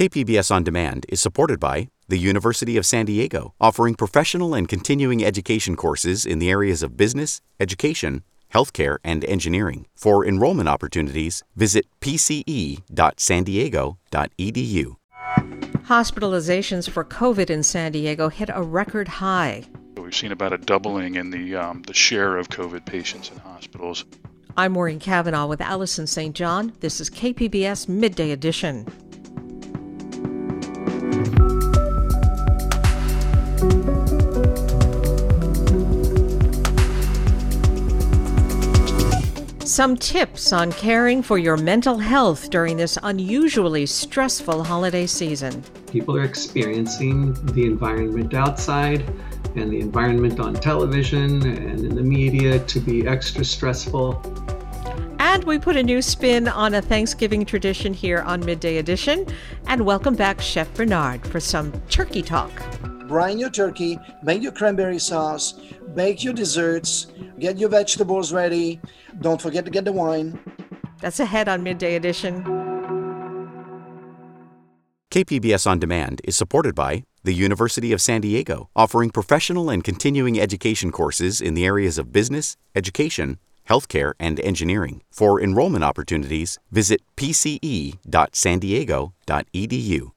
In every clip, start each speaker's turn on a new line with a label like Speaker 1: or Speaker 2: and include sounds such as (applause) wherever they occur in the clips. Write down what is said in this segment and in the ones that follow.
Speaker 1: KPBS On Demand is supported by the University of San Diego, offering professional and continuing education courses in the areas of business, education, healthcare, and engineering. For enrollment opportunities, visit pce.sandiego.edu.
Speaker 2: Hospitalizations for COVID in San Diego hit a record high.
Speaker 3: We've seen about a doubling in the um, the share of COVID patients in hospitals.
Speaker 2: I'm Maureen Cavanaugh with Allison St. John. This is KPBS Midday Edition. Some tips on caring for your mental health during this unusually stressful holiday season.
Speaker 4: People are experiencing the environment outside and the environment on television and in the media to be extra stressful.
Speaker 2: And we put a new spin on a Thanksgiving tradition here on Midday Edition. And welcome back Chef Bernard for some turkey talk.
Speaker 5: Brine your turkey, make your cranberry sauce, bake your desserts, get your vegetables ready. Don't forget to get the wine.
Speaker 2: That's ahead on Midday Edition.
Speaker 1: KPBS On Demand is supported by the University of San Diego, offering professional and continuing education courses in the areas of business, education, healthcare, and engineering. For enrollment opportunities, visit pce.sandiego.edu.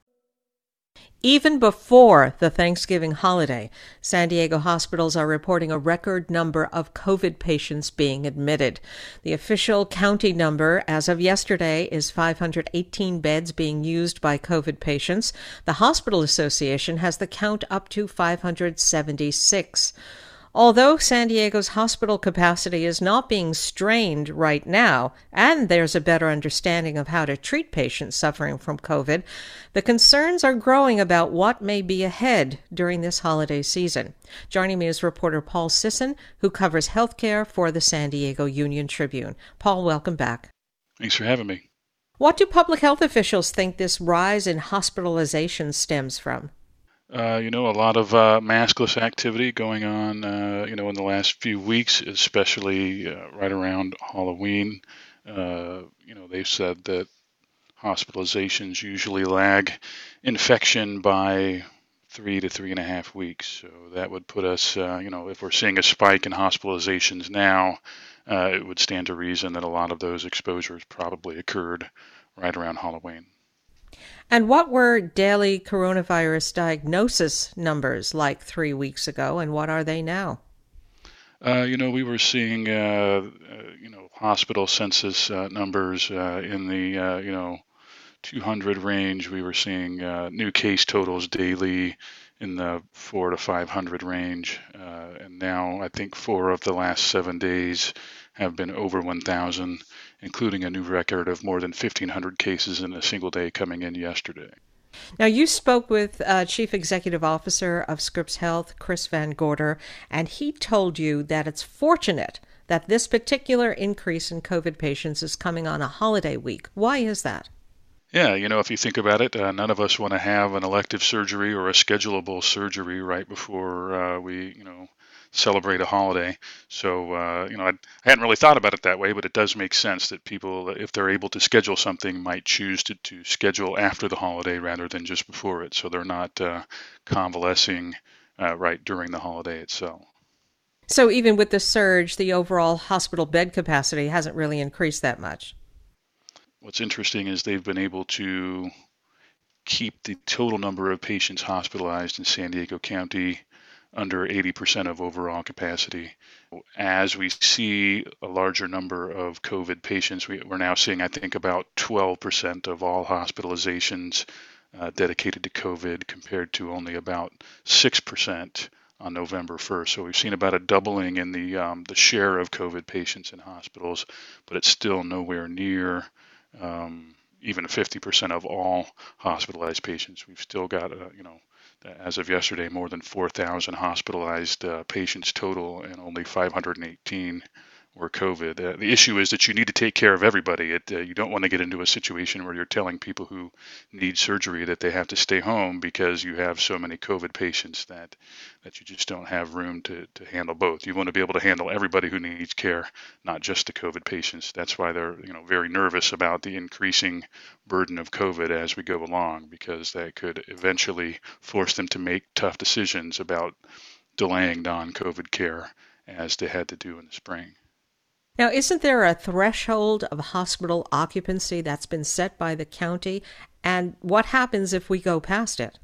Speaker 2: Even before the Thanksgiving holiday, San Diego hospitals are reporting a record number of COVID patients being admitted. The official county number as of yesterday is 518 beds being used by COVID patients. The Hospital Association has the count up to 576. Although San Diego's hospital capacity is not being strained right now, and there's a better understanding of how to treat patients suffering from COVID, the concerns are growing about what may be ahead during this holiday season. Joining me is reporter Paul Sisson, who covers healthcare for the San Diego Union Tribune. Paul, welcome back.
Speaker 3: Thanks for having me.
Speaker 2: What do public health officials think this rise in hospitalization stems from?
Speaker 3: Uh, you know, a lot of uh, maskless activity going on, uh, you know, in the last few weeks, especially uh, right around Halloween. Uh, you know, they've said that hospitalizations usually lag infection by three to three and a half weeks. So that would put us, uh, you know, if we're seeing a spike in hospitalizations now, it would stand to reason that a lot of those exposures probably occurred right around Halloween.
Speaker 2: And what were daily coronavirus diagnosis numbers like three weeks ago, and what are they now?
Speaker 3: Uh, you know, we were seeing, uh, uh, you know, hospital census uh, numbers uh, in the, uh, you know, 200 range. We were seeing new case totals daily in the four to 500 range. and now I think four of the last seven days have been over 1,000 including a new record of more than 1,500 cases in a single day coming in yesterday.
Speaker 2: Now, you spoke with uh, Chief Executive Officer of Scripps Health, Chris Van Gorder, and he told you that it's fortunate that this particular increase in COVID patients is coming on a holiday week. Why is that?
Speaker 3: Yeah, you know, if you think about it, uh, none of us want to have an elective surgery or a schedulable surgery right before uh, we, you know, celebrate a holiday. So, uh, you know, I, I, hadn't really thought about it that way, but it does make sense that people, if they're able to schedule something, might choose to, to schedule after the holiday rather than just before it. So they're not uh, convalescing uh, right during the holiday itself.
Speaker 2: So, even with the surge, the overall hospital bed capacity hasn't really increased that much.
Speaker 3: What's interesting is they've been able to keep the total number of patients hospitalized in San Diego County under 80% of overall capacity. As we see a larger number of COVID patients, we, are now seeing, I think, about 12% of all hospitalizations uh, dedicated to COVID compared to only about 6% on November 1st. So we've seen about a doubling in the um, the share of COVID patients in hospitals, but it's still nowhere near um, even 50% of all hospitalized patients. We've still got a, you know as of yesterday, more than 4,000 hospitalized uh, patients total, and only 518 or COVID. Uh, the issue is that you need to take care of everybody. It, uh, you don't want to get into a situation where you're telling people who need surgery that they have to stay home because you have so many COVID patients that that you just don't have room to, to handle both. You want to be able to handle everybody who needs care, not just the COVID patients. That's why they're you know very nervous about the increasing burden of COVID as we go along because that could eventually force them to make tough decisions about delaying non-COVID care as they had to do in the spring.
Speaker 2: Now, isn't there a threshold of hospital occupancy that's been set by the county? And what happens if we go past it?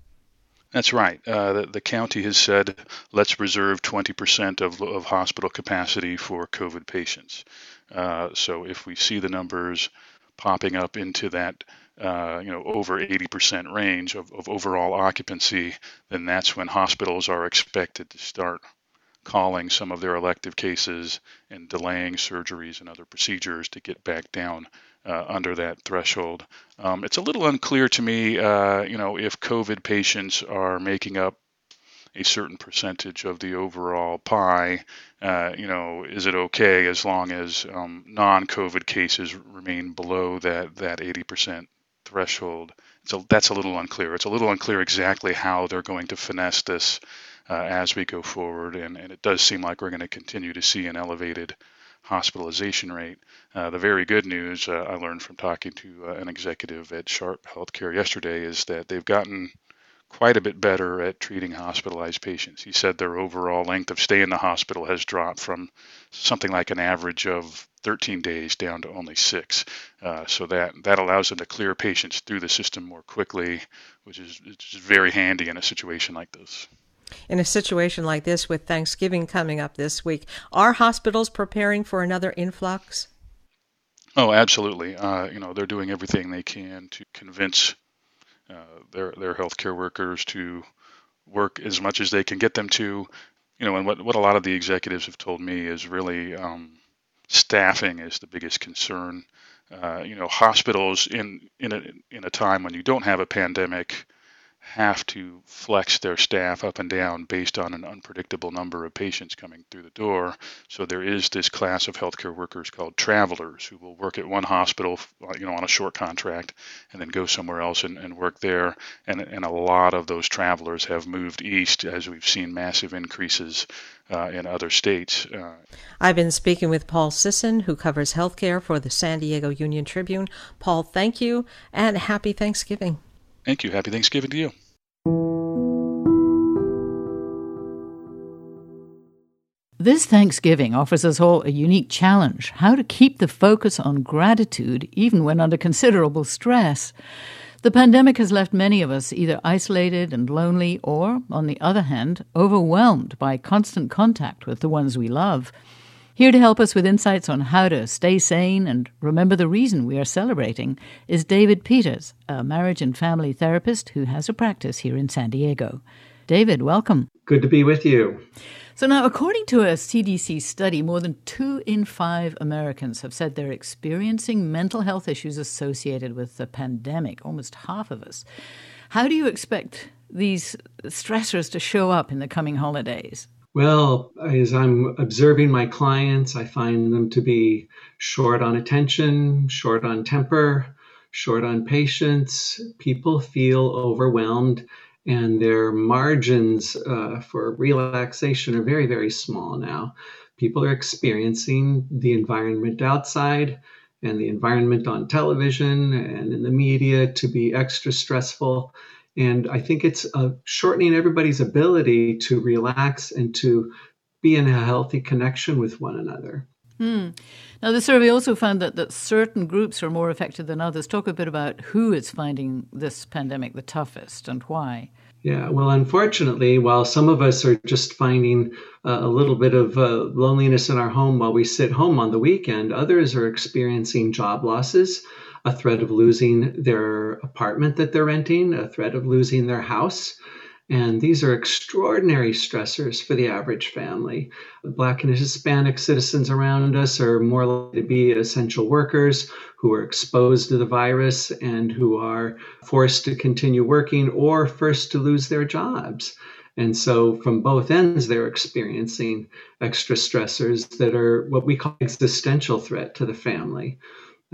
Speaker 3: That's right. Uh, the, the, county has said let's reserve 20% of, of hospital capacity for COVID patients. Uh, so if we see the numbers popping up into that, uh, you know, over 80% range of, of overall occupancy, then that's when hospitals are expected to start calling some of their elective cases and delaying surgeries and other procedures to get back down uh, under that threshold. Um, it's a little unclear to me, uh, you know, if COVID patients are making up a certain percentage of the overall pie, uh, you know, is it okay as long as um, non-COVID cases remain below that that 80% threshold? So that's a little unclear. It's a little unclear exactly how they're going to finesse this uh, as we go forward. And, and it does seem like we're going to continue to see an elevated hospitalization rate. Uh, the very good news uh, I learned from talking to uh, an executive at Sharp Healthcare yesterday is that they've gotten quite a bit better at treating hospitalized patients. He said their overall length of stay in the hospital has dropped from something like an average of 13 days down to only six. Uh, so that that allows them to clear patients through the system more quickly, which is, which is very handy in a situation like this.
Speaker 2: In a situation like this, with Thanksgiving coming up this week, are hospitals preparing for another influx?
Speaker 3: Oh, absolutely. Uh, you know, they're doing everything they can to convince uh, their their healthcare workers to work as much as they can get them to. You know, and what what a lot of the executives have told me is really um, staffing is the biggest concern. Uh, you know, hospitals in in a in a time when you don't have a pandemic have to flex their staff up and down based on an unpredictable number of patients coming through the door. So there is this class of healthcare workers called travelers who will work at one hospital, uh, you know, on a short contract, and then go somewhere else and, and work there. And and a lot of those travelers have moved east as we've seen massive increases uh, in other states. Uh,
Speaker 2: I've been speaking with Paul Sisson, who covers healthcare for the San Diego Union Tribune. Paul, thank you and happy Thanksgiving.
Speaker 3: Thank you. Happy Thanksgiving to you.
Speaker 6: This Thanksgiving offers us all a unique challenge how to keep the focus on gratitude even when under considerable stress. The pandemic has left many of us either isolated and lonely or, on the other hand, overwhelmed by constant contact with the ones we love. Here to help us with insights on how to stay sane and remember the reason we are celebrating is David Peters, a marriage and family therapist who has a practice here in San Diego. David, welcome.
Speaker 4: Good to be with you.
Speaker 6: So, now, according to a CDC study, more than two in five Americans have said they're experiencing mental health issues associated with the pandemic, almost half of us. How do you expect these stressors to show up in the coming holidays?
Speaker 4: Well, as I'm observing my clients, I find them to be short on attention, short on temper, short on patience. People feel overwhelmed, and their margins uh, for relaxation are very, very small now. People are experiencing the environment outside and the environment on television and in the media to be extra stressful and I think it's uh, shortening everybody's ability to relax and to be in a healthy connection with one another.
Speaker 6: Hmm. Now, the survey also found that, that certain groups are more affected than others. Talk a bit about who is finding this pandemic the toughest and why.
Speaker 4: Yeah, well, unfortunately, while some of us are just finding uh, a little bit of uh, loneliness in our home while we sit home on the weekend, others are experiencing job losses a threat of losing their apartment that they're renting, a threat of losing their house. And these are extraordinary stressors for the average family. Black and Hispanic citizens around us are more likely to be essential workers who are exposed to the virus and who are forced to continue working or forced to lose their jobs. And so, from both ends, they're experiencing extra stressors that are what we call existential threat to the family.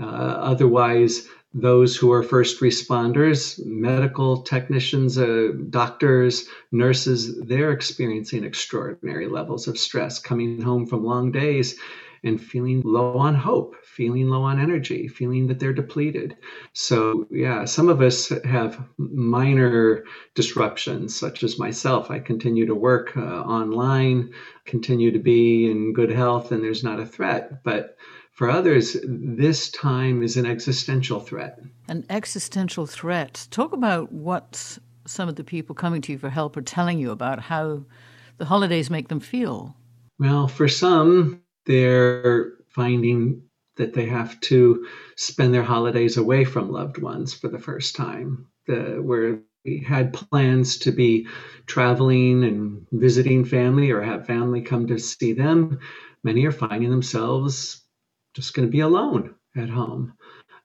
Speaker 4: Uh, otherwise, those who are first responders, medical technicians, uh, doctors, nurses, they're experiencing extraordinary levels of stress coming home from long days and feeling low on hope, feeling low on energy, feeling that they're depleted. So, yeah, some of us have minor disruptions, such as myself. I continue to work uh, online, continue to be in good health, and there's not a threat. But for others, this time is an existential threat.
Speaker 6: An existential threat. Talk about what some of the people coming to you for help are telling you about how the holidays make them feel.
Speaker 4: Well, for some, they're finding that they have to spend their holidays away from loved ones for the first time, the, where we had plans to be traveling and visiting family or have family come to see them. Many are finding themselves just going to be alone at home.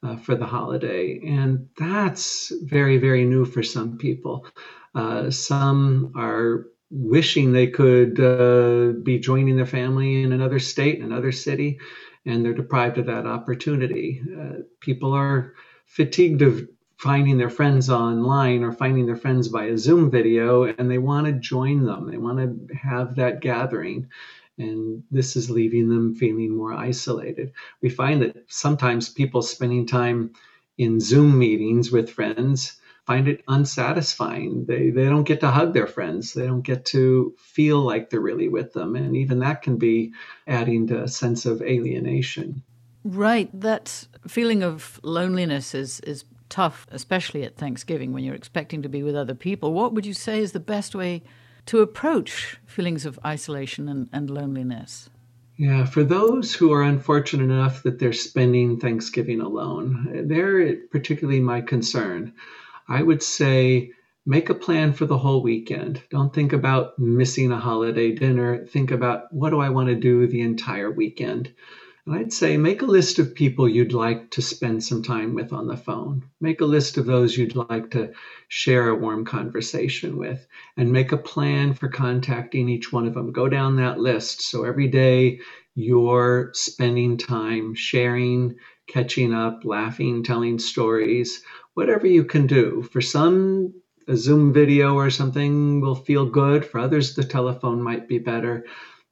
Speaker 4: Uh, for the holiday. And that's very, very new for some people. Uh, some are wishing they could uh, be joining their family in another state, another city, and they're deprived of that opportunity. Uh, people are fatigued of finding their friends online or finding their friends by a Zoom video, and they want to join them. They want to have that gathering. And this is leaving them feeling more isolated. We find that sometimes people spending time in Zoom meetings with friends find it unsatisfying. They they don't get to hug their friends. They don't get to feel like they're really with them, and even that can be adding to a sense of alienation.
Speaker 6: Right, that feeling of loneliness is is tough, especially at Thanksgiving when you're expecting to be with other people. What would you say is the best way to approach feelings of isolation and, and loneliness?
Speaker 4: Yeah, for those who are unfortunate enough that they're spending Thanksgiving alone, they're particularly my concern. I would say make a plan for the whole weekend. Don't think about missing a holiday dinner. Think about what do I want to do the entire weekend. I'd say make a list of people you'd like to spend some time with on the phone. Make a list of those you'd like to share a warm conversation with and make a plan for contacting each one of them. Go down that list. So every day you're spending time sharing, catching up, laughing, telling stories whatever you can do. For some, a Zoom video or something will feel good. For others, the telephone might be better.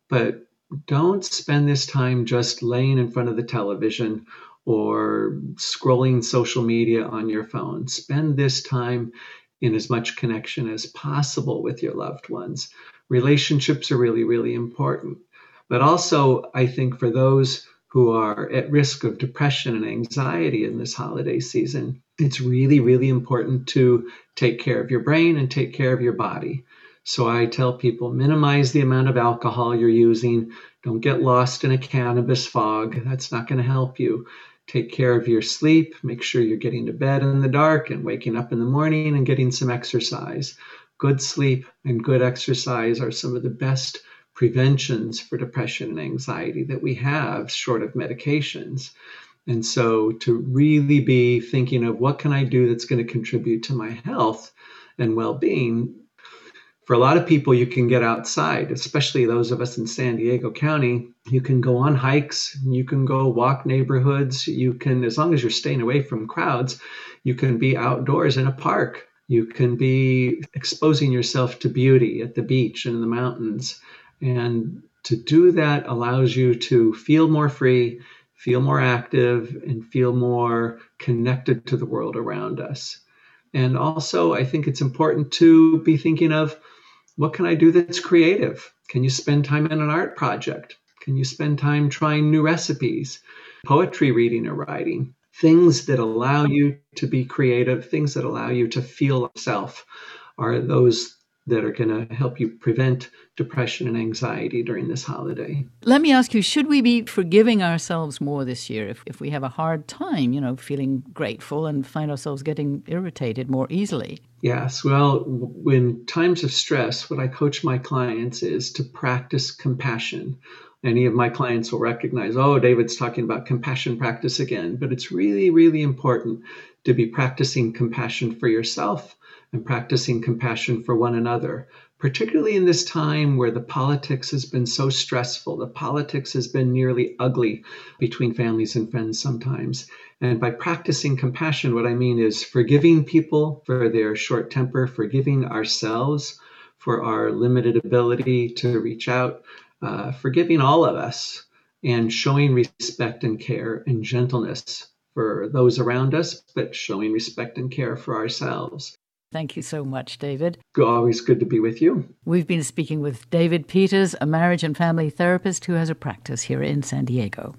Speaker 4: But don't spend this time just laying in front of the television or scrolling social media on your phone. Spend this time in as much connection as possible with your loved ones. Relationships are really, really important. But also, I think for those who are at risk of depression and anxiety in this holiday season, it's really, really important to take care of your brain and take care of your body. So I tell people minimize the amount of alcohol you're using. Don't get lost in a cannabis fog. That's not going to help you. Take care of your sleep. Make sure you're getting to bed in the dark and waking up in the morning and getting some exercise. Good sleep and good exercise are some of the best preventions for depression and anxiety that we have, short of medications. And so to really be thinking of what can I do that's going to contribute to my health and well being. For a lot of people, you can get outside, especially those of us in San Diego County. You can go on hikes, you can go walk neighborhoods, you can, as long as you're staying away from crowds, you can be outdoors in a park. You can be exposing yourself to beauty at the beach and in the mountains. And to do that allows you to feel more free, feel more active, and feel more connected to the world around us. And also, I think it's important to be thinking of what can I do that's creative? Can you spend time in an art project? Can you spend time trying new recipes, poetry reading or writing? Things that allow you to be creative, things that allow you to feel self are those that are going to help you prevent depression and anxiety during this holiday.
Speaker 6: Let me ask you should we be forgiving ourselves more this year if, if we have a hard time, you know, feeling grateful and find ourselves getting irritated more easily?
Speaker 4: Yes. Well, when times of stress, what I coach my clients is to practice compassion. Any of my clients will recognize, oh, David's talking about compassion practice again. But it's really, really important to be practicing compassion for yourself and practicing compassion for one another, particularly in this time where the politics has been so stressful. The politics has been nearly ugly between families and friends sometimes. And by practicing compassion, what I mean is forgiving people for their short temper, forgiving ourselves for our limited ability to reach out, uh, forgiving all of us, and showing respect and care and gentleness for those around us, but showing respect and care for ourselves.
Speaker 6: Thank you so much, David.
Speaker 4: Always good to be with you.
Speaker 6: We've been speaking with David Peters, a marriage and family therapist who has a practice here in San Diego.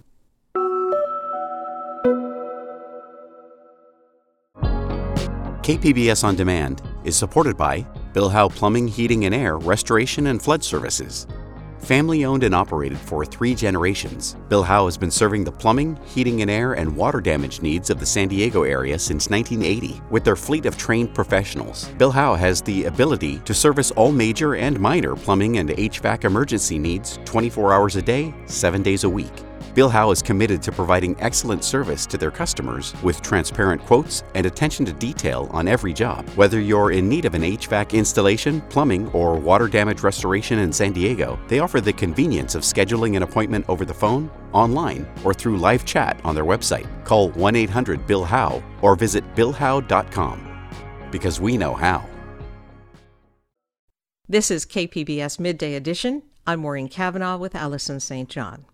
Speaker 1: KPBS On Demand is supported by Bill Howe Plumbing, Heating and Air, Restoration and Flood Services. Family owned and operated for three generations, Bill Howe has been serving the plumbing, heating and air, and water damage needs of the San Diego area since 1980. With their fleet of trained professionals, Bill Howe has the ability to service all major and minor plumbing and HVAC emergency needs 24 hours a day, 7 days a week. Bill Howe is committed to providing excellent service to their customers with transparent quotes and attention to detail on every job. Whether you're in need of an HVAC installation, plumbing, or water damage restoration in San Diego, they offer the convenience of scheduling an appointment over the phone, online, or through live chat on their website. Call 1 800 Bill Howe or visit BillHowe.com because we know how.
Speaker 2: This is KPBS Midday Edition. I'm Maureen Cavanaugh with Allison St. John.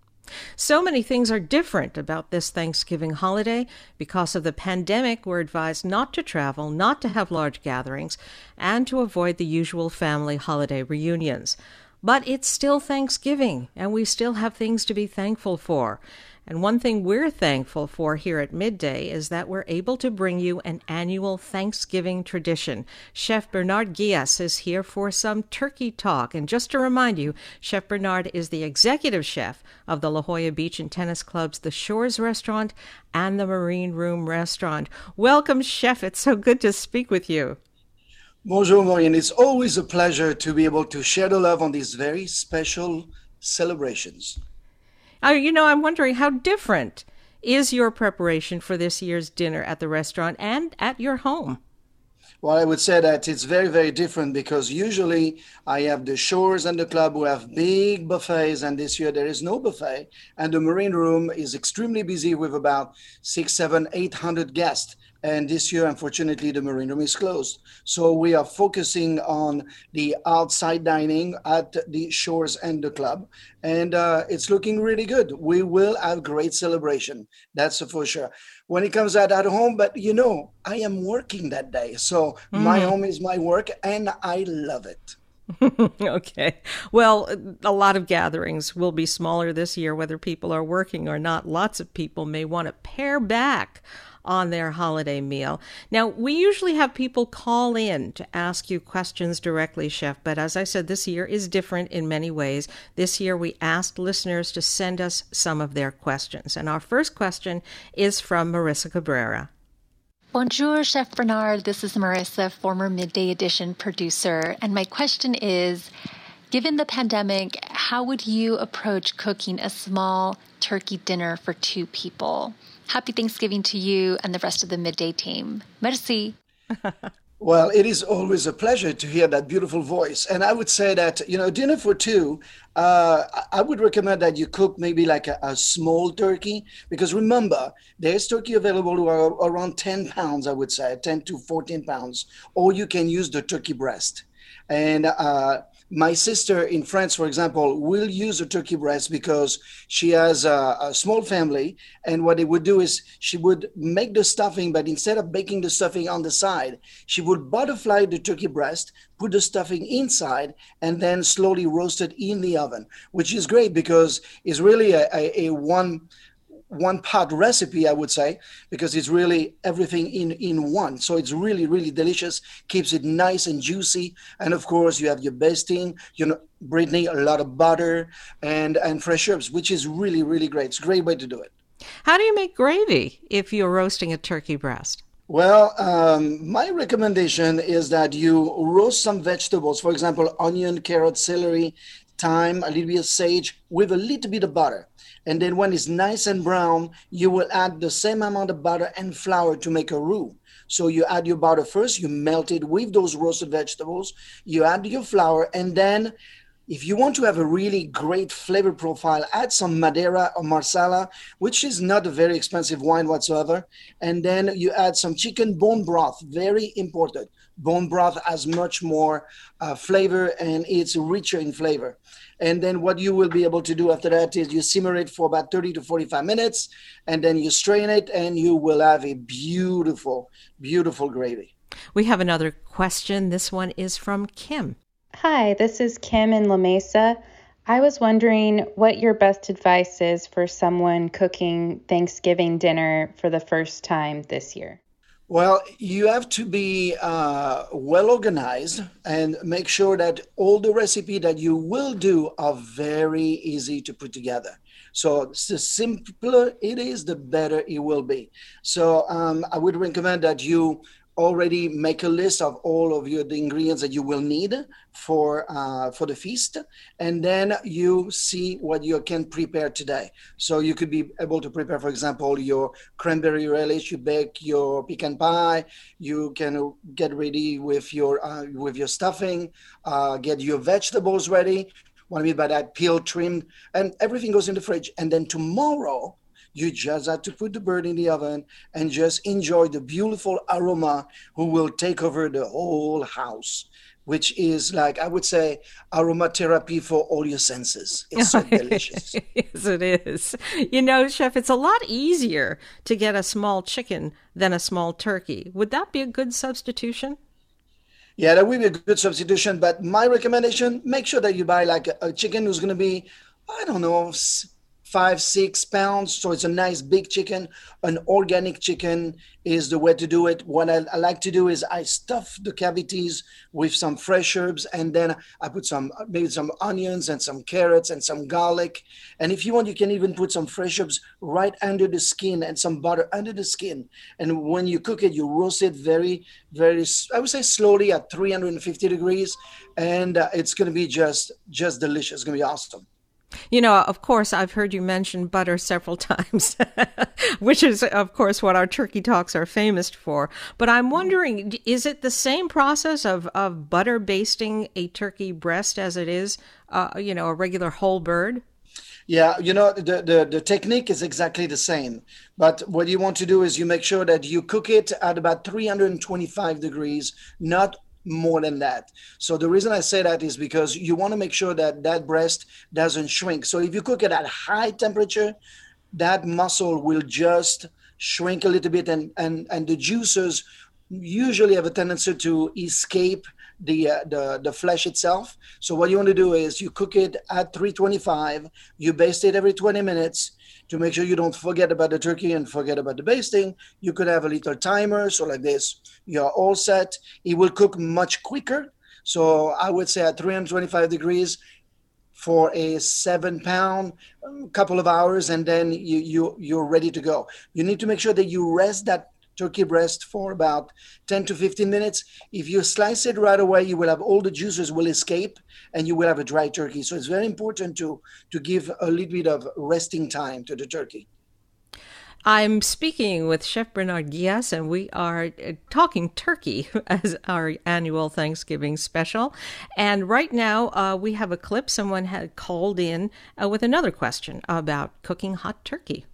Speaker 2: So many things are different about this Thanksgiving holiday. Because of the pandemic, we're advised not to travel, not to have large gatherings, and to avoid the usual family holiday reunions. But it's still Thanksgiving, and we still have things to be thankful for. And one thing we're thankful for here at Midday is that we're able to bring you an annual Thanksgiving tradition. Chef Bernard Guillas is here for some turkey talk. And just to remind you, Chef Bernard is the executive chef of the La Jolla Beach and Tennis Club's The Shores Restaurant and the Marine Room Restaurant. Welcome, Chef. It's so good to speak with you.
Speaker 5: Bonjour, Maureen. It's always a pleasure to be able to share the love on these very special celebrations.
Speaker 2: Uh, you know, I'm wondering how different is your preparation for this year's dinner at the restaurant and at your home?
Speaker 5: Well, I would say that it's very, very different because usually I have the shores and the club who have big buffets, and this year there is no buffet. And the marine room is extremely busy with about six, seven, eight hundred guests. And this year, unfortunately, the marine room is closed. So we are focusing on the outside dining at the shores and the club. And uh, it's looking really good. We will have great celebration. That's for sure. When it comes out at home, but you know, I am working that day. So mm. my home is my work and I love it. (laughs)
Speaker 2: okay. Well, a lot of gatherings will be smaller this year, whether people are working or not. Lots of people may want to pare back on their holiday meal. Now, we usually have people call in to ask you questions directly, Chef, but as I said, this year is different in many ways. This year, we asked listeners to send us some of their questions. And our first question is from Marissa Cabrera.
Speaker 7: Bonjour, Chef Bernard. This is Marissa, former Midday Edition producer. And my question is Given the pandemic, how would you approach cooking a small turkey dinner for two people? Happy Thanksgiving to you and the rest of the midday team. Merci. (laughs)
Speaker 5: Well, it is always a pleasure to hear that beautiful voice. And I would say that, you know, dinner for two, uh, I would recommend that you cook maybe like a, a, small turkey because remember, there's turkey available to around 10 pounds, I would say, 10 to 14 pounds, or you can use the turkey breast. And uh, my sister in France, for example, will use a turkey breast because she has a, a, small family. And what it would do is she would make the stuffing, but instead of baking the stuffing on the side, she would butterfly the turkey breast, put the stuffing inside, and then slowly roast it in the oven, which is great because it's really a, a, a one one pot recipe, I would say, because it's really everything in in one. So it's really really delicious. Keeps it nice and juicy, and of course you have your basting. You know, Brittany, a lot of butter and and fresh herbs, which is really really great. It's a great way to do it.
Speaker 2: How do you make gravy if you're roasting a turkey breast?
Speaker 5: Well, um, my recommendation is that you roast some vegetables, for example, onion, carrot, celery, thyme, a little bit of sage with a little bit of butter. And then when it's nice and brown, you will add the same amount of butter and flour to make a roux. So you add your butter first, you melt it with those roasted vegetables, you add your flour, and then if you want to have a really great flavor profile, add some Madeira or Marsala, which is not a very expensive wine whatsoever. And then you add some chicken bone broth, very important. Bone broth has much more uh, flavor and it's richer in flavor. And then what you will be able to do after that is you simmer it for about 30 to 45 minutes, and then you strain it, and you will have a beautiful, beautiful gravy.
Speaker 2: We have another question. This one is from Kim.
Speaker 8: Hi, this is Kim in La Mesa. I was wondering what your best advice is for someone cooking Thanksgiving dinner for the first time this year.
Speaker 5: Well, you have to be uh, well organized and make sure that all the recipe that you will do are very easy to put together. So the simpler it is, the better it will be. So um, I would recommend that you already make a list of all of your the ingredients that you will need for uh, for the feast and then you see what you can prepare today. So you could be able to prepare for example your cranberry relish you bake your pecan pie you can get ready with your uh, with your stuffing uh, get your vegetables ready. What i mean by that peel trim and everything goes in the fridge. And then tomorrow you just have to put the bird in the oven and just enjoy the beautiful aroma who will take over the whole house which is like I would say aromatherapy for all your senses. It's so (laughs) delicious.
Speaker 2: yes, it is. You know, chef, it's a lot easier to get a small chicken than a small turkey. Would that be a good substitution?
Speaker 5: Yeah, that would be a good substitution. But my recommendation: make sure that you buy like a, a chicken who's going to be, I don't know, five, six pounds. So it's a nice big chicken. An organic chicken is the way to do it. What I, I, like to do is I stuff the cavities with some fresh herbs and then I put some, maybe some onions and some carrots and some garlic. And if you want, you can even put some fresh herbs right under the skin and some butter under the skin. And when you cook it, you roast it very, very, I would say slowly at 350 degrees. And uh, it's going to be just, just delicious. It's going to be awesome.
Speaker 2: You know, of course, I've heard you mention butter several (laughs) times, which is, of course, what our turkey talks are famous for. But I'm wondering, is it the same process of, of butter basting a turkey breast as it is, uh, you know, a regular whole bird?
Speaker 5: Yeah, you know, the, the, the technique is exactly the same. But what you want to do is you make sure that you cook it at about 325 degrees, not more than that. So the reason I say that is because you want to make sure that that breast doesn't shrink. So if you cook it at high temperature, that muscle will just shrink a little bit and and and the juices usually have a tendency to escape the uh, the the flesh itself. So what you want to do is you cook it at 325. You baste it every 20 minutes to make sure you don't forget about the turkey and forget about the basting. You could have a little timer, so like this, you're all set. It will cook much quicker. So I would say at 325 degrees for a seven pound um, couple of hours and then you, you you're ready to go you need to make sure that you rest that turkey breast for about 10 to 15 minutes. If you slice it right away, you will have all the juices will escape and you will have a dry turkey. So it's very important to, to give a little bit of resting time to the turkey.
Speaker 2: I'm speaking with Chef Bernard Guillas, and we are uh, talking turkey (laughs) as our annual Thanksgiving special. And right now, uh, we have a clip. Someone had called in uh, with another question about cooking hot turkey.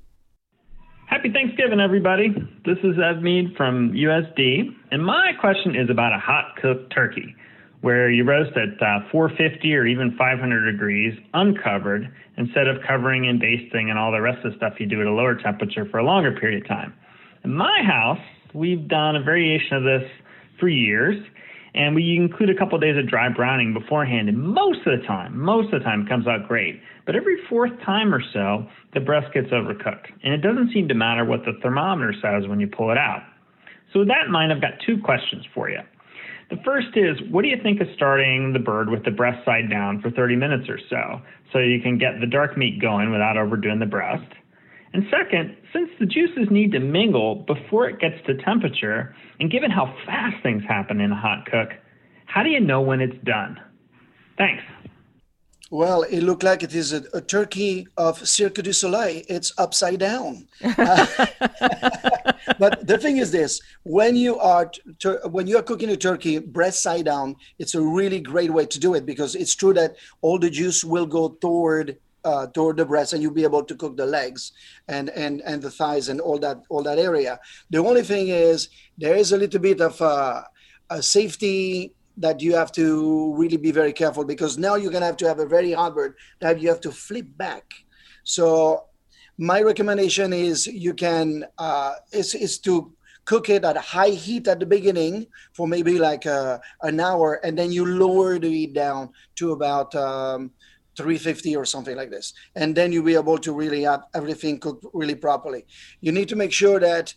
Speaker 9: Happy Thanksgiving, everybody. This is Ev Mead from USD, and my question is about a hot cooked turkey, where you roast at uh, 450 or even 500 degrees, uncovered, instead of covering and basting and all the rest of the stuff you do at a lower temperature for a longer period of time. In my house, we've done a variation of this for years, and we include a couple of days of dry browning beforehand, and most of the time, most of the time, it comes out great. But every fourth time or so, the breast gets overcooked. And it doesn't seem to matter what the thermometer says when you pull it out. So, with that in mind, I've got two questions for you. The first is what do you think of starting the bird with the breast side down for 30 minutes or so, so you can get the dark meat going without overdoing the breast? And second, since the juices need to mingle before it gets to temperature, and given how fast things happen in a hot cook, how do you know when it's done? Thanks.
Speaker 5: Well, it looked like it is a, a turkey of Cirque du Soleil. It's upside down. Uh, (laughs) but the thing is this: when you are tur- when you are cooking a turkey breast side down, it's a really great way to do it because it's true that all the juice will go toward uh, toward the breast, and you'll be able to cook the legs and and and the thighs and all that all that area. The only thing is there is a little bit of uh, a safety that you have to really be very careful because now you're gonna have to have a very hard bird that you have to flip back. So my recommendation is you can uh, is is to cook it at a high heat at the beginning for maybe like a, uh, an hour and then you lower the heat down to about um, 350 or something like this. And then you'll be able to really have everything cooked really properly. You need to make sure that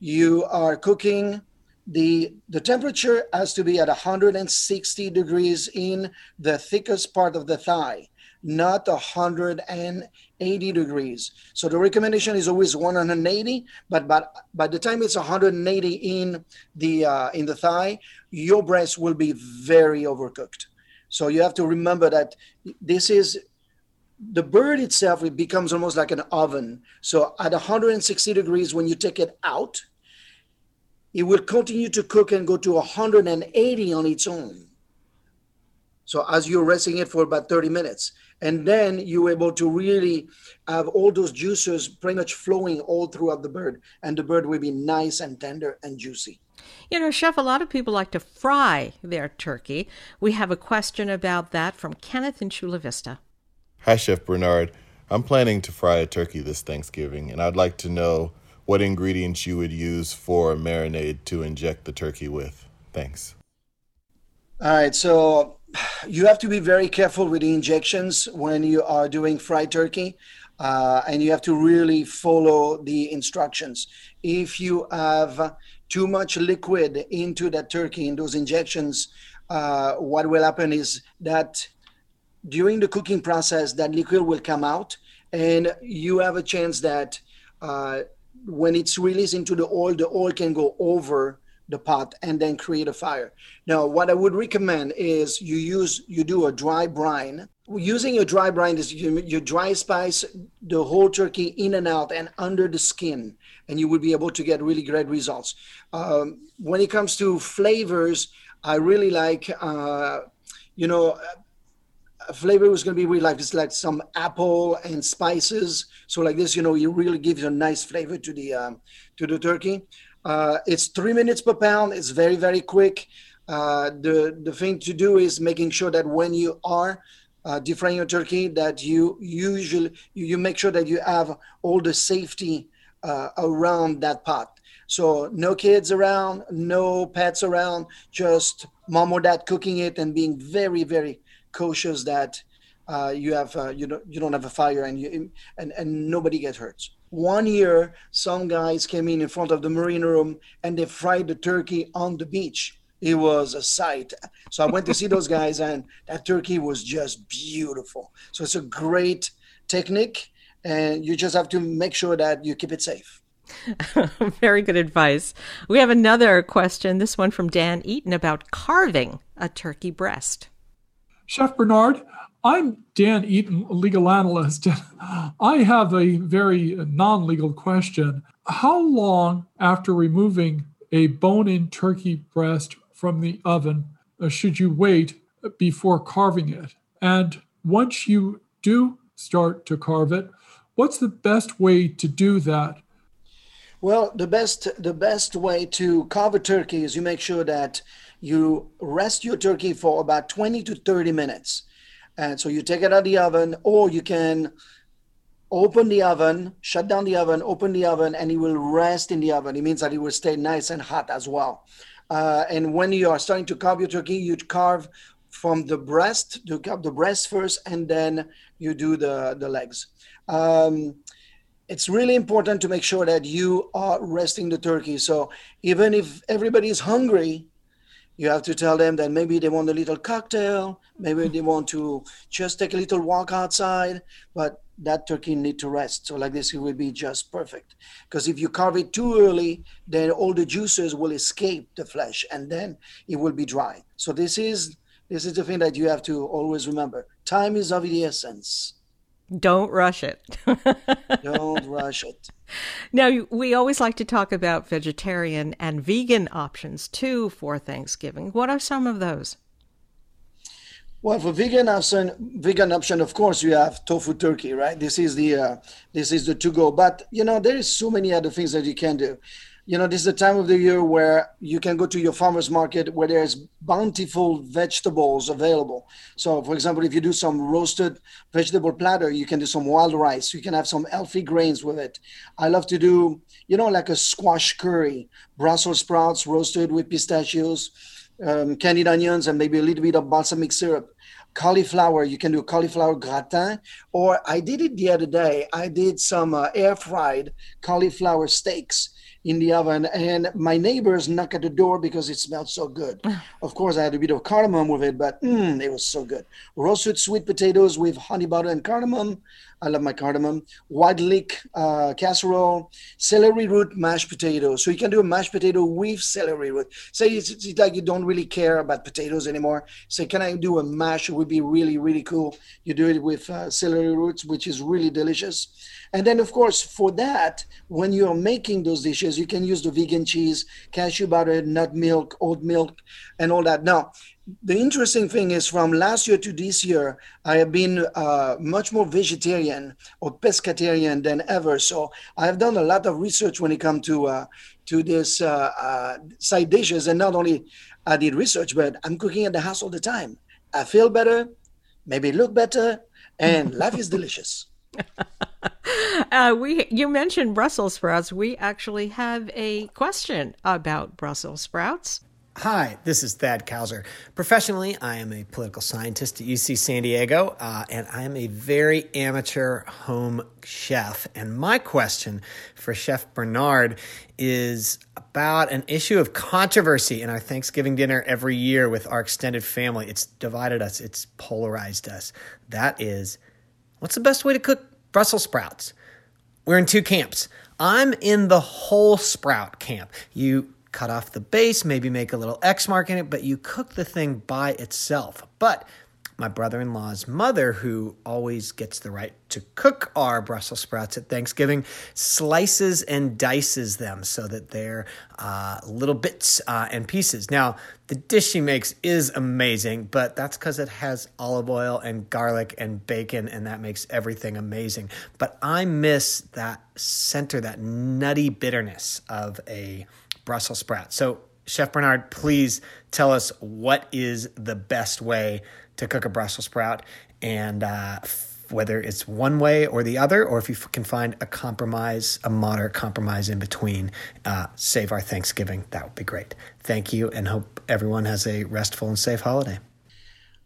Speaker 5: you are cooking the the temperature has to be at 160 degrees in the thickest part of the thigh not 180 degrees. So the recommendation is always 180 but by, by the time it's 180 in the uh, in the thigh your breast will be very overcooked so you have to remember that this is the bird itself it becomes almost like an oven so at 160 degrees when you take it out it will continue to cook and go to 180 on its own. So as you're resting it for about 30 minutes, and then you're able to really have all those juices pretty much flowing all throughout the bird, and the bird will be nice and tender and juicy.
Speaker 2: You know, Chef, a lot of people like to fry their turkey. We have a question about that from Kenneth in Chula Vista.
Speaker 10: Hi, Chef Bernard. I'm planning to fry a turkey this Thanksgiving, and I'd like to know what ingredients you would use for a marinade to inject the turkey with. Thanks.
Speaker 5: All right, so you have to be very careful with the injections when you are doing fried turkey. Uh, and you have to really follow the instructions. If you have too much liquid into that turkey in those injections, uh, what will happen is that during the cooking process, that liquid will come out, and you have a chance that uh, when it's released into the oil, the oil can go over the pot and then create a fire. Now, what I would recommend is you use you do a dry brine. Using a dry brine is you, you dry spice the whole turkey in and out and under the skin, and you will be able to get really great results. Um, when it comes to flavors, I really like, uh, you know, flavor was going to be really like it's like some apple and spices. So like this, you know, you really gives a nice flavor to the um, to the turkey. Uh, it's three minutes per pound. It's very very quick. Uh, the the thing to do is making sure that when you are uh, your turkey, that you usually you make sure that you have all the safety uh, around that pot. So no kids around, no pets around, just mom or dad cooking it and being very very cautious that uh, you have uh, you don't you don't have a fire and you and and nobody gets hurt. One year, some guys came in in front of the marine room and they fried the turkey on the beach. It was a sight. So I went to see those guys, and that turkey was just beautiful. So it's a great technique, and you just have to make sure that you keep it safe. (laughs)
Speaker 2: Very good advice. We have another question, this one from Dan Eaton about carving a turkey breast.
Speaker 11: Chef Bernard, I'm Dan Eaton, legal analyst. (laughs) I have a very non legal question. How long after removing a bone in turkey breast from the oven uh, should you wait before carving it? And once you do start to carve it, what's the best way to do that?
Speaker 5: Well, the best the best way to carve a turkey is you make sure that you rest your turkey for about 20 to 30 minutes. And so you take it out of the oven, or you can open the oven, shut down the oven, open the oven, and it will rest in the oven. It means that it will stay nice and hot as well. Uh, and when you are starting to carve your turkey, you carve from the breast, to carve the breast first, and then you do the, the legs. Um, it's really important to make sure that you are resting the turkey. So even if everybody is hungry, you have to tell them that maybe they want a little cocktail maybe they want to just take a little walk outside but that turkey need to rest so like this it will be just perfect because if you carve it too early then all the juices will escape the flesh and then it will be dry so this is This is the thing that you have to always remember. Time is of the essence.
Speaker 2: Don't rush it. (laughs)
Speaker 5: Don't rush it.
Speaker 2: Now, we always like to talk about vegetarian and vegan options too for Thanksgiving. What are some of those?
Speaker 5: Well, for vegan option, vegan option, of course, you have tofu turkey, right? This is the uh, this is the to go. But you know, there is so many other things that you can do you know, this is the time of the year where you can go to your farmer's market where there's bountiful vegetables available. So, for example, if you do some roasted vegetable platter, you can do some wild rice. You can have some healthy grains with it. I love to do, you know, like a squash curry, Brussels sprouts roasted with pistachios, um, candied onions, and maybe a little bit of balsamic syrup cauliflower you can do cauliflower gratin or i did it the other day i did some uh, air fried cauliflower steaks in the oven and my neighbors knock at the door because it smelled so good. (sighs) Of course i had a bit of cardamom with it but mm, it was so good. Roasted sweet potatoes with honey butter and cardamom I love my cardamom. White leek uh, casserole, celery root mashed potatoes. So you can do a mashed potato with celery root. Say it's, it's, like you don't really care about potatoes anymore. Say, can I do a mash? It would be really, really cool. You do it with uh, celery roots, which is really delicious. And then, of course, for that, when you're making those dishes, you can use the vegan cheese, cashew butter, nut milk, oat milk, and all that. Now, the interesting thing is from last year to this year, I have been uh, much more vegetarian or pescatarian than ever. So I have done a lot of research when it comes to uh, to this uh, uh, side dishes, and not only I did research, but I'm cooking at the house all the time. I feel better, maybe look better, and (laughs) life is delicious. (laughs)
Speaker 2: Uh, we you mentioned Brussels sprouts. We actually have a question about Brussels sprouts.
Speaker 12: Hi, this is Thad Kousser. Professionally, I am a political scientist at UC San Diego, uh, and I am a very amateur home chef. And my question for Chef Bernard is about an issue of controversy in our Thanksgiving dinner every year with our extended family. It's divided us, it's polarized us. That is, what's the best way to cook Brussels sprouts? We're in two camps. I'm in the whole sprout camp. You cut off the base, maybe make a little X mark in it, but you cook the thing by itself. But my brother in law's mother, who always gets the right to cook our Brussels sprouts at Thanksgiving, slices and dices them so that they're uh, little bits uh, and pieces. Now, the dish she makes is amazing, but that's because it has olive oil and garlic and bacon, and that makes everything amazing. But I miss that center, that nutty bitterness of a Brussels sprout. So, Chef Bernard, please tell us what is the best way to cook a Brussels sprout and uh, whether it's one way or the other, or if you can find a compromise, a moderate compromise in between, uh, save our Thanksgiving, that would be great. Thank you and hope everyone has a restful and safe holiday.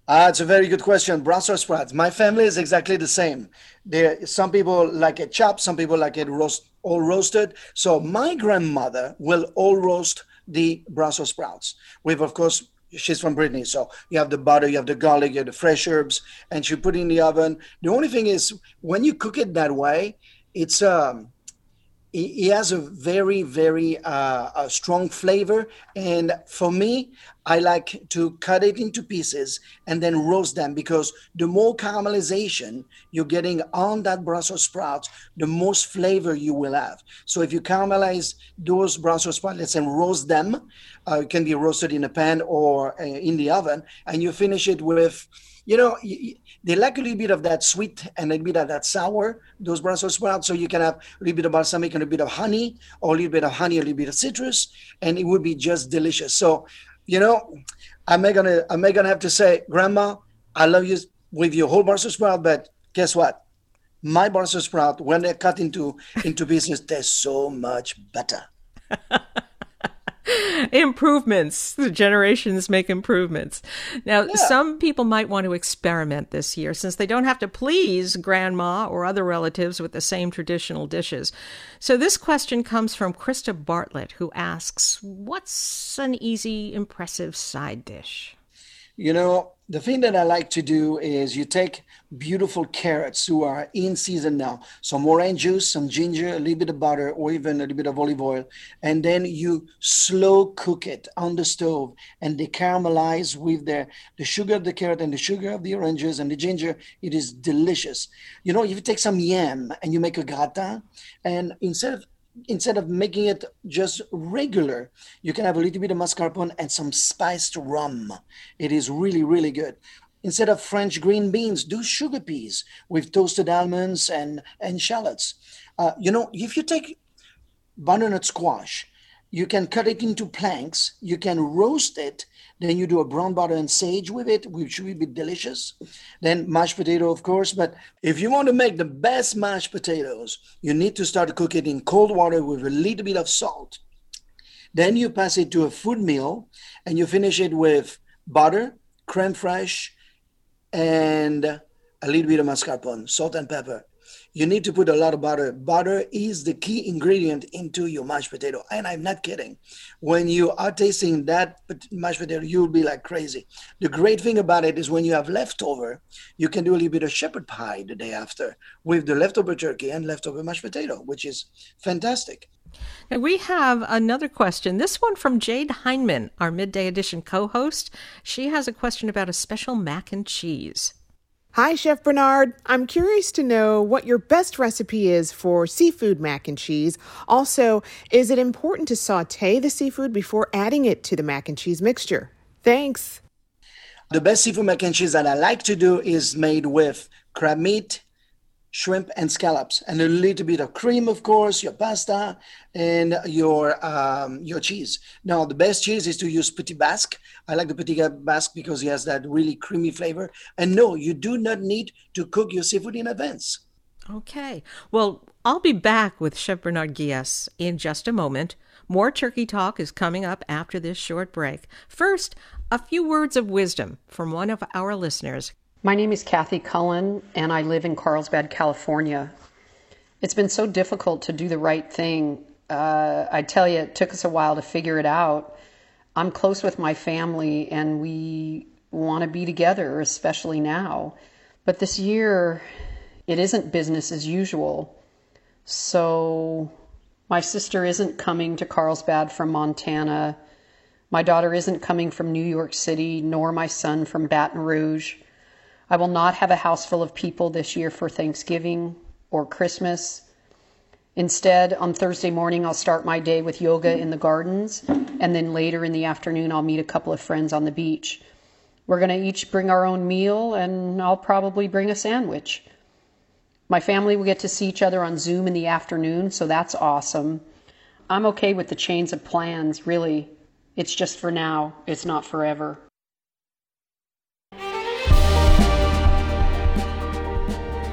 Speaker 5: Uh, it's a very good question. Brussels sprouts. My family is exactly the same. There, some people like it chopped, some people like it roast, all roasted. So my grandmother will all roast the Brussels sprouts with, of course, she's from Brittany. So you have the butter, you have the garlic, you have the fresh herbs, and she put it in the oven. The only thing is when you cook it that way, it's um he has a very very uh, a strong flavor. And for me i like to cut it into pieces and then roast them because the more caramelization you're getting on that brussels sprouts the most flavor you will have. So if you caramelize those brussels sprouts say roast them uh, it can be roasted in a pan or uh, in the oven and you finish it with you know, they lack a little bit of that sweet and a little bit of that sour, those Brussels sprouts. So you can have a little bit of balsamic and a bit of honey, or a little bit of honey, a little bit of citrus, and it would be just delicious. So, you know, I'm gonna I'm gonna have to say, Grandma, I love you with your whole Brussels sprout, but guess what? My Brussels sprout, when they're cut into into pieces, (laughs) they're so much better. (laughs) (laughs)
Speaker 2: improvements. The generations make improvements. Now, yeah. some people might want to experiment this year since they don't have to please grandma or other relatives with the same traditional dishes. So, this question comes from Krista Bartlett, who asks What's an easy, impressive side dish?
Speaker 5: You know, the thing that I like to do is you take beautiful carrots who are in season now, some orange juice, some ginger, a little bit of butter, or even a little bit of olive oil, and then you slow cook it on the stove, and they caramelize with the the sugar of the carrot and the sugar of the oranges and the ginger. It is delicious. You know, if you take some yam and you make a gratin, and instead of instead of making it just regular, you can have a little bit of mascarpone and some spiced rum. It is really, really good. Instead of French green beans, do sugar peas with toasted almonds and, and shallots. Uh, you know, if you take butternut squash, you can cut it into planks, you can roast it, then you do a brown butter and sage with it, which will be delicious. Then mashed potato, of course. But if you want to make the best mashed potatoes, you need to start to cook it in cold water with a little bit of salt. Then you pass it to a food mill and you finish it with butter, creme fraiche, and a little bit of mascarpone, salt and pepper you need to put a lot of butter. Butter is the key ingredient into your mashed potato. And I'm not kidding. When you are tasting that mashed potato, you'll be like crazy. The great thing about it is when you have leftover, you can do a little bit of shepherd pie the day after with the leftover turkey and leftover mashed potato, which is fantastic.
Speaker 2: Now we have another question. This one from Jade Hindmon, our midday edition co host. She has a question about a special mac and cheese.
Speaker 13: Hi, Chef Bernard. I'm curious to know what your best recipe is for seafood mac and cheese. Also, is it important to saute the seafood before adding it to the mac and cheese mixture? Thanks.
Speaker 5: The best seafood mac and cheese that I like to do is made with crab meat, shrimp and scallops. And a little bit of cream of course your pasta and your um, your cheese. Now the best cheese is to use petit basque. I like the petit basque because he has that really creamy flavor. And no you do not need to cook your seafood in advance.
Speaker 2: Okay. Well i'll be back with chef bernard guillas in just a moment. More turkey talk is coming up after this short break. First a few words of wisdom from one of our listeners
Speaker 14: my name is Kathy Cullen, and I live in Carlsbad, California. It's been so difficult to do the right thing. Uh, I tell you, it took us a while to figure it out. I'm close with my family, and we want to be together, especially now. But this year, it isn't business as usual. So, my sister isn't coming to Carlsbad from Montana. My daughter isn't coming from New York City, nor my son from Baton Rouge. I will not have a house full of people this year for Thanksgiving or Christmas. Instead, on Thursday morning, I'll start my day with yoga in the gardens, and then later in the afternoon, I'll meet a couple of friends on the beach. We're going to each bring our own meal, and I'll probably bring a sandwich. My family will get to see each other on Zoom in the afternoon, so that's awesome. I'm okay with the chains of plans, really. It's just for now, it's not forever.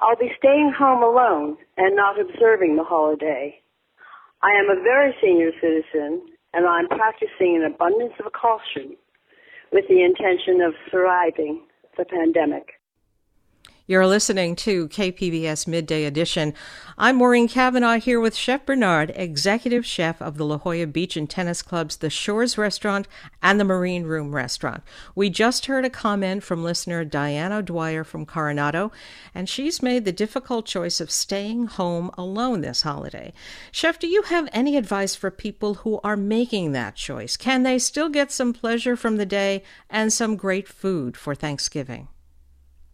Speaker 15: I'll be staying home alone and not observing the holiday. I am a very senior citizen and I'm practicing an abundance of caution with the intention of surviving the pandemic.
Speaker 2: You're listening to KPBS Midday Edition. I'm Maureen Cavanaugh here with Chef Bernard, executive chef of the La Jolla Beach and Tennis Club's The Shores Restaurant and the Marine Room Restaurant. We just heard a comment from listener Diana Dwyer from Coronado, and she's made the difficult choice of staying home alone this holiday. Chef, do you have any advice for people who are making that choice? Can they still get some pleasure from the day and some great food for Thanksgiving?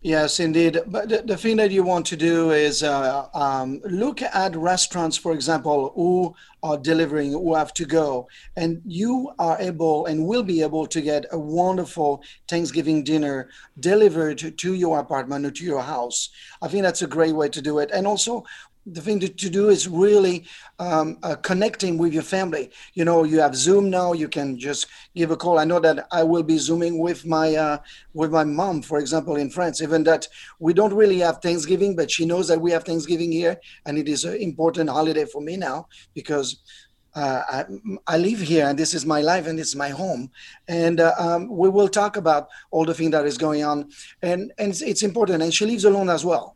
Speaker 5: Yes, indeed. But the, the thing that you want to do is uh, um, look at restaurants, for example, who are delivering, who have to go, and you are able and will be able to get a wonderful Thanksgiving dinner delivered to your apartment or to your house. I think that's a great way to do it. And also, the thing to, to do is really um, uh, connecting with your family. You know, you have Zoom now. You can just give a call. I know that I will be zooming with my uh, with my mom, for example, in France. Even that we don't really have Thanksgiving, but she knows that we have Thanksgiving here, and it is an important holiday for me now because. Uh, I, I, live here and this is my life and it's my home and uh, um, we will talk about all the thing that is going on and, and it's, it's important and she lives alone as well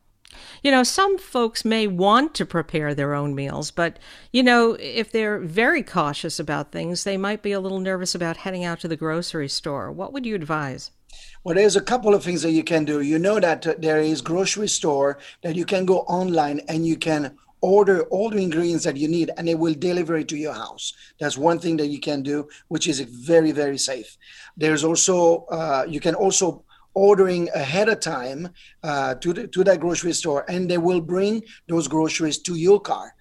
Speaker 2: you know, some folks may want to prepare their own meals, but, you know, if they're very cautious about things, they might be a little nervous about heading out to the grocery store. What would you advise?
Speaker 5: Well, there's a couple of things that you can do. You know that uh, there is grocery store that you can go online and you can order all the ingredients that you need and it will deliver it to your house that's one thing that you can do which is very very safe there's also uh, you can also ordering ahead of time uh, to, the, to that grocery store and they will bring those groceries to your car.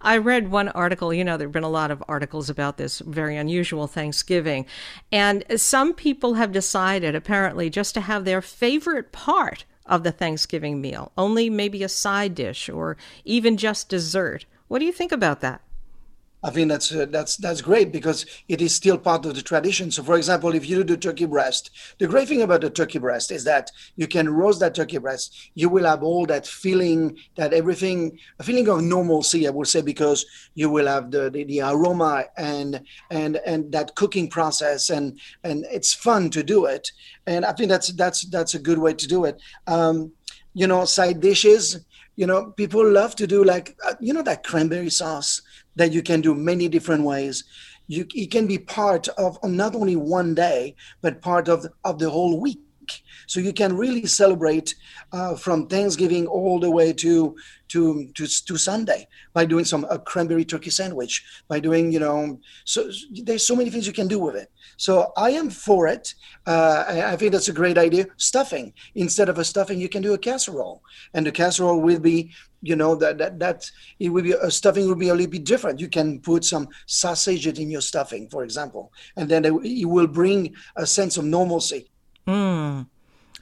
Speaker 2: I read one article, you know, there have been a lot of articles about this very unusual Thanksgiving. And some people have decided, apparently, just to have their favorite part of the Thanksgiving meal, only maybe a side dish or even just dessert. What do you think about that?
Speaker 5: I think that's uh, that's that's great because it is still part of the tradition. So, for example, if you do the turkey breast, the great thing about the turkey breast is that you can roast that turkey breast. You will have all that feeling, that everything, a feeling of normalcy, I would say, because you will have the, the, the aroma and and and that cooking process, and and it's fun to do it. And I think that's that's that's a good way to do it. Um, you know, side dishes. You know, people love to do like uh, you know that cranberry sauce that you can do many different ways. You, it can be part of not only one day, but part of, of the whole week. So you can really celebrate uh, from Thanksgiving all the way to to to, to Sunday by doing some a cranberry turkey sandwich. By doing you know so there's so many things you can do with it. So I am for it. Uh, I, think that's a great idea. Stuffing instead of a stuffing, you can do a casserole, and the casserole will be you know that that that it will be a stuffing will be a little bit different you can put some sausage in your stuffing for example and then it, it will bring a sense of normalcy
Speaker 2: mm.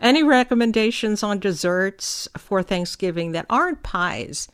Speaker 2: any recommendations on desserts for thanksgiving that aren't pies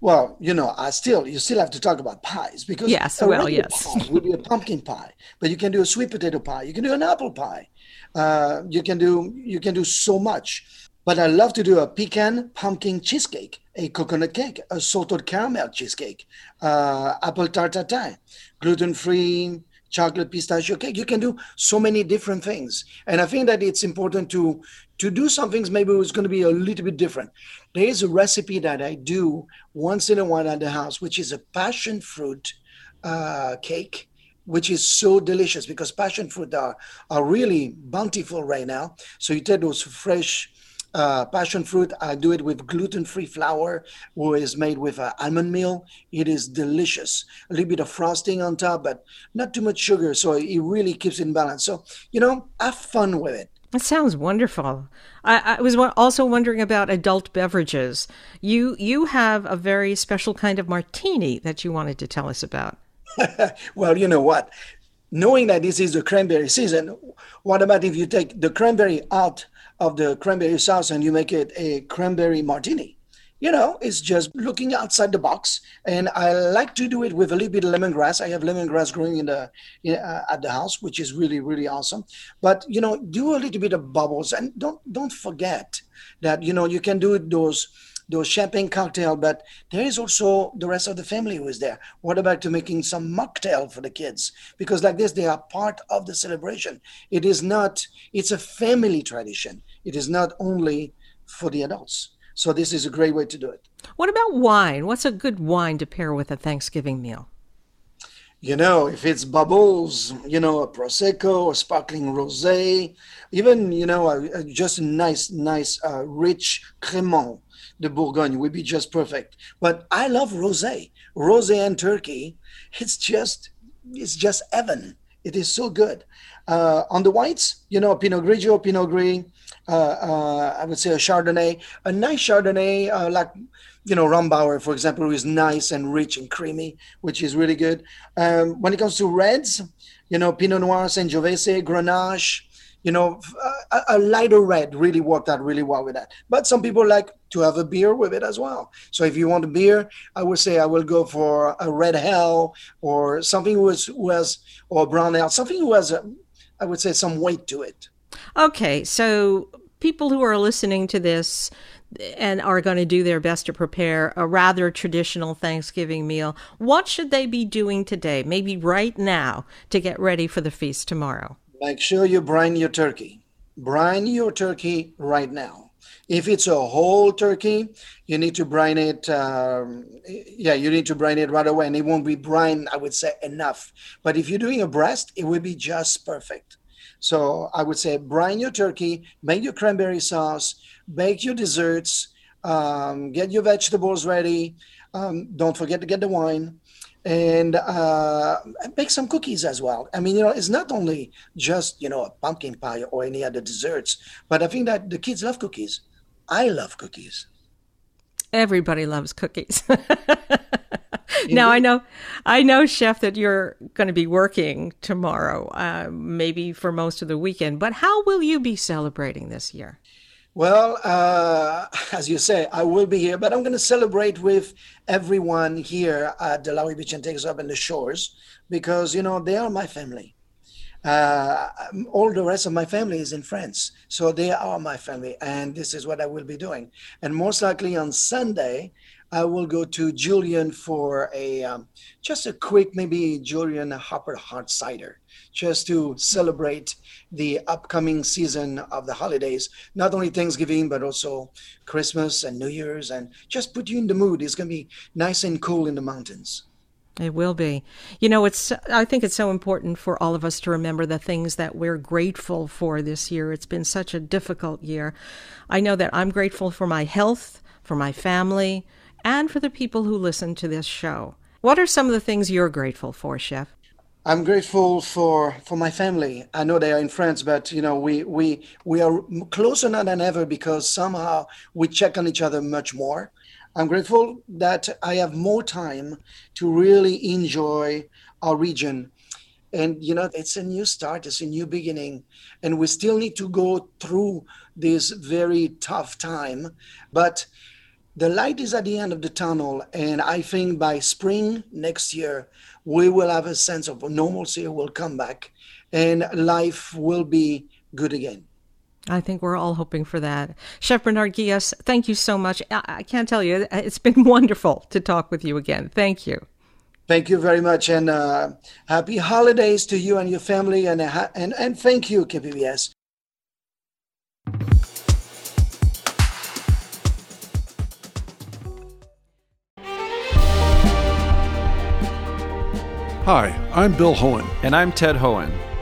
Speaker 5: well, you know, I still you still have to talk about pies because
Speaker 2: yes, well, yes,
Speaker 5: pie would be a pumpkin pie, but you can do a sweet potato pie, you can do an apple pie, uh, you can do you can do so much. But I love to do a pecan pumpkin cheesecake, a coconut cake, a salted caramel cheesecake, uh, apple tart tatin, gluten-free chocolate pistachio cake. You can do so many different things, and I think that it's important to to do some things. Maybe it's going to be a little bit different. There is a recipe that I do once in a while at the house, which is a passion fruit uh, cake which is so delicious because passion fruit are, are really bountiful right now. So you take those fresh uh, passion fruit. I do it with gluten-free flour, which is made with uh, almond meal. It is delicious. A little bit of frosting on top, but not too much sugar, so it really keeps in balance. So you know, have fun with it.
Speaker 2: That sounds wonderful. I, I, was also wondering about adult beverages. You you have a very special kind of martini that you wanted to tell us about. (laughs)
Speaker 5: well, you know what? Knowing that this is the cranberry season, what about if you take the cranberry out of the cranberry sauce and you make it a cranberry martini. You know, it's just looking outside the box, and I like to do it with a little bit of lemongrass. I have lemongrass growing in the in, uh, at the house, which is really really awesome. But you know, do a little bit of bubbles, and don't don't forget that you know you can do those those champagne cocktail, but there is also the rest of the family who is there. What about to making some mocktail for the kids? Because like this, they are part of the celebration. It is not, it's a family tradition. It is not only for the adults. So this is a great way to do it.
Speaker 2: What about wine? What's a good wine to pair with a Thanksgiving meal?
Speaker 5: You know, if it's bubbles, you know, a prosecco, a sparkling rosé, even you know, a, a, just a nice, nice, uh, rich crémant de Bourgogne would be just perfect. But I love rosé, rosé and turkey. It's just, it's just heaven. It is so good. Uh, on the whites, you know, Pinot Grigio, Pinot Gris, I would say a Chardonnay, a nice Chardonnay, uh, like you know, Rombauer, for example, who is nice and rich and creamy, which is really good. Um, when it comes to reds, you know, Pinot Noir, Sangiovese, Grenache, you know, a, a, lighter red really worked out really well with that. But some people like to have a beer with it as well. So if you want a beer, I would say I will go for a red hell or something who, is, who has, or brown ale, something who has, a, I would say, some weight to it.
Speaker 2: Okay, so people who are listening to this and are going to do their best to prepare a rather traditional Thanksgiving meal, what should they be doing today, maybe right now, to get ready for the feast tomorrow?
Speaker 5: Make sure you brine your turkey. Brine your turkey right now. If it's a whole turkey, you need to brine it. Um, yeah, you need to brine it right away, and it won't be brine. I would say enough. But if you're doing a breast, it will be just perfect. So I would say brine your turkey, make your cranberry sauce, bake your desserts, um, get your vegetables ready. Um, don't forget to get the wine and uh, make some cookies as well. I mean, you know, it's not only just, you know, a pumpkin pie or any other desserts, but I think that the kids love cookies. I love cookies.
Speaker 2: Everybody loves cookies. (laughs) now I know, I know, chef, that you're going to be working tomorrow, uh, maybe for most of the weekend. But how will you be celebrating this year?
Speaker 5: Well, uh, as you say, I will be here, but I'm going to celebrate with everyone here at the La Jolla Beach and Tennis Club in the Shores because, you know, they are my family. Uh, all the rest of my family is in France. So they are my family. And this is what I will be doing. And most likely on Sunday, I will go to Julian for a um, just a quick, maybe Julian Hopper hard cider, just to celebrate the upcoming season of the holidays. Not only Thanksgiving, but also Christmas and New Year's, and just put you in the mood. It's going to be nice and cool in the mountains.
Speaker 2: It will be. You know, it's I think it's so important for all of us to remember the things that we're grateful for this year. It's been such a difficult year. I know that I'm grateful for my health, for my family, and for the people who listen to this show. What are some of the things you're grateful for, Chef?
Speaker 5: I'm grateful for for my family. I know they are in France, but you know we we we are closer now than ever because somehow we check on each other much more. I'm grateful that I have more time to really enjoy our region. And you know, it's a new start, it's a new beginning, and we still need to go through this very tough time. But the light is at the end of the tunnel and i think by spring next year we will have a sense of normalcy will come back and life will be good again
Speaker 2: I think we're all hoping for that. Chef Bernard Guillas, thank you so much. I can't tell you, it's been (laughs) wonderful to talk with you again. Thank you.
Speaker 5: Thank you very much, and uh, happy holidays to you and your family, and and and thank you, KPBS.
Speaker 16: Hi, I'm Bill Hoehn.
Speaker 17: And I'm Ted Hoehn.